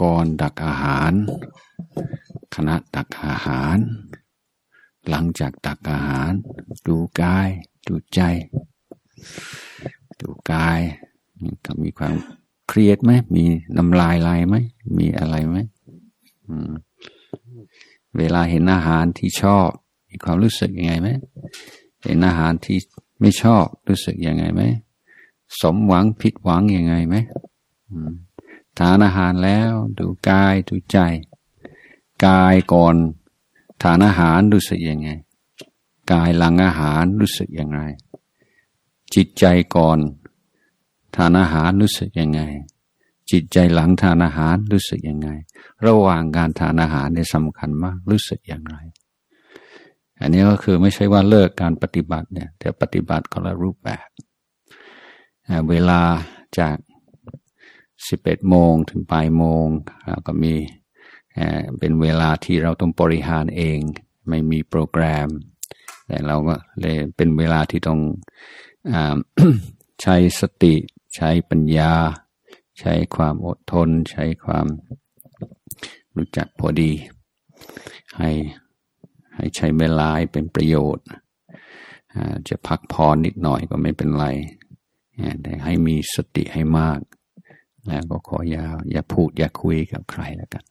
กรตักอาหารขณะตักอาหาร หลังจากตักอาหาร ดูกาย ดูใจ ดูกายก็มีความเครียดไหมมีน้ำลายไหลไหมมีอะไรไหมเวลาเห็นอาหารที่ชอบ มีความรู้สึกยังไงไหมเห็นอาหารที่ไม่ชอบรู้สึกยังไงไหมสมหวังผิดหวังยังไงไหม ทานอาหารแล้วดูกายดูใจ กายก่อนทานอาหารรู้สึกยังไง กายหลังอาหารรู้สึกยังไง จิตใจก่อนทานอาหารรู้สึกยังไง จิตใจหลังทานอาหารรู้สึกยังไง ระหว่างการทานอาหารเนี่ยสำคัญมากรู้สึกอย่างไร อันนี้ก็คือไม่ใช่ว่าเลิกการปฏิบัติเนี่ยแต่ปฏิบัติคนละรูปแบบ เวลาจาก สิบเอ็ดโมงถึงปลายโมงก็มีเป็นเวลาที่เราต้องบริหารเอง ไม่มีโปรแกรม แต่เราก็เลยเป็นเวลาที่ต้องใช้สติ ใช้ปัญญา ใช้ความอดทน ใช้ความรู้จักพอดี ให้ให้ใช้เวลาเป็นประโยชน์ จะพักพรนิดหน่อยก็ไม่เป็นไรแต่ให้มีสติให้มาก แล้วก็ขออย่าอย่าพูดอย่าคุยกับใครแล้วกัน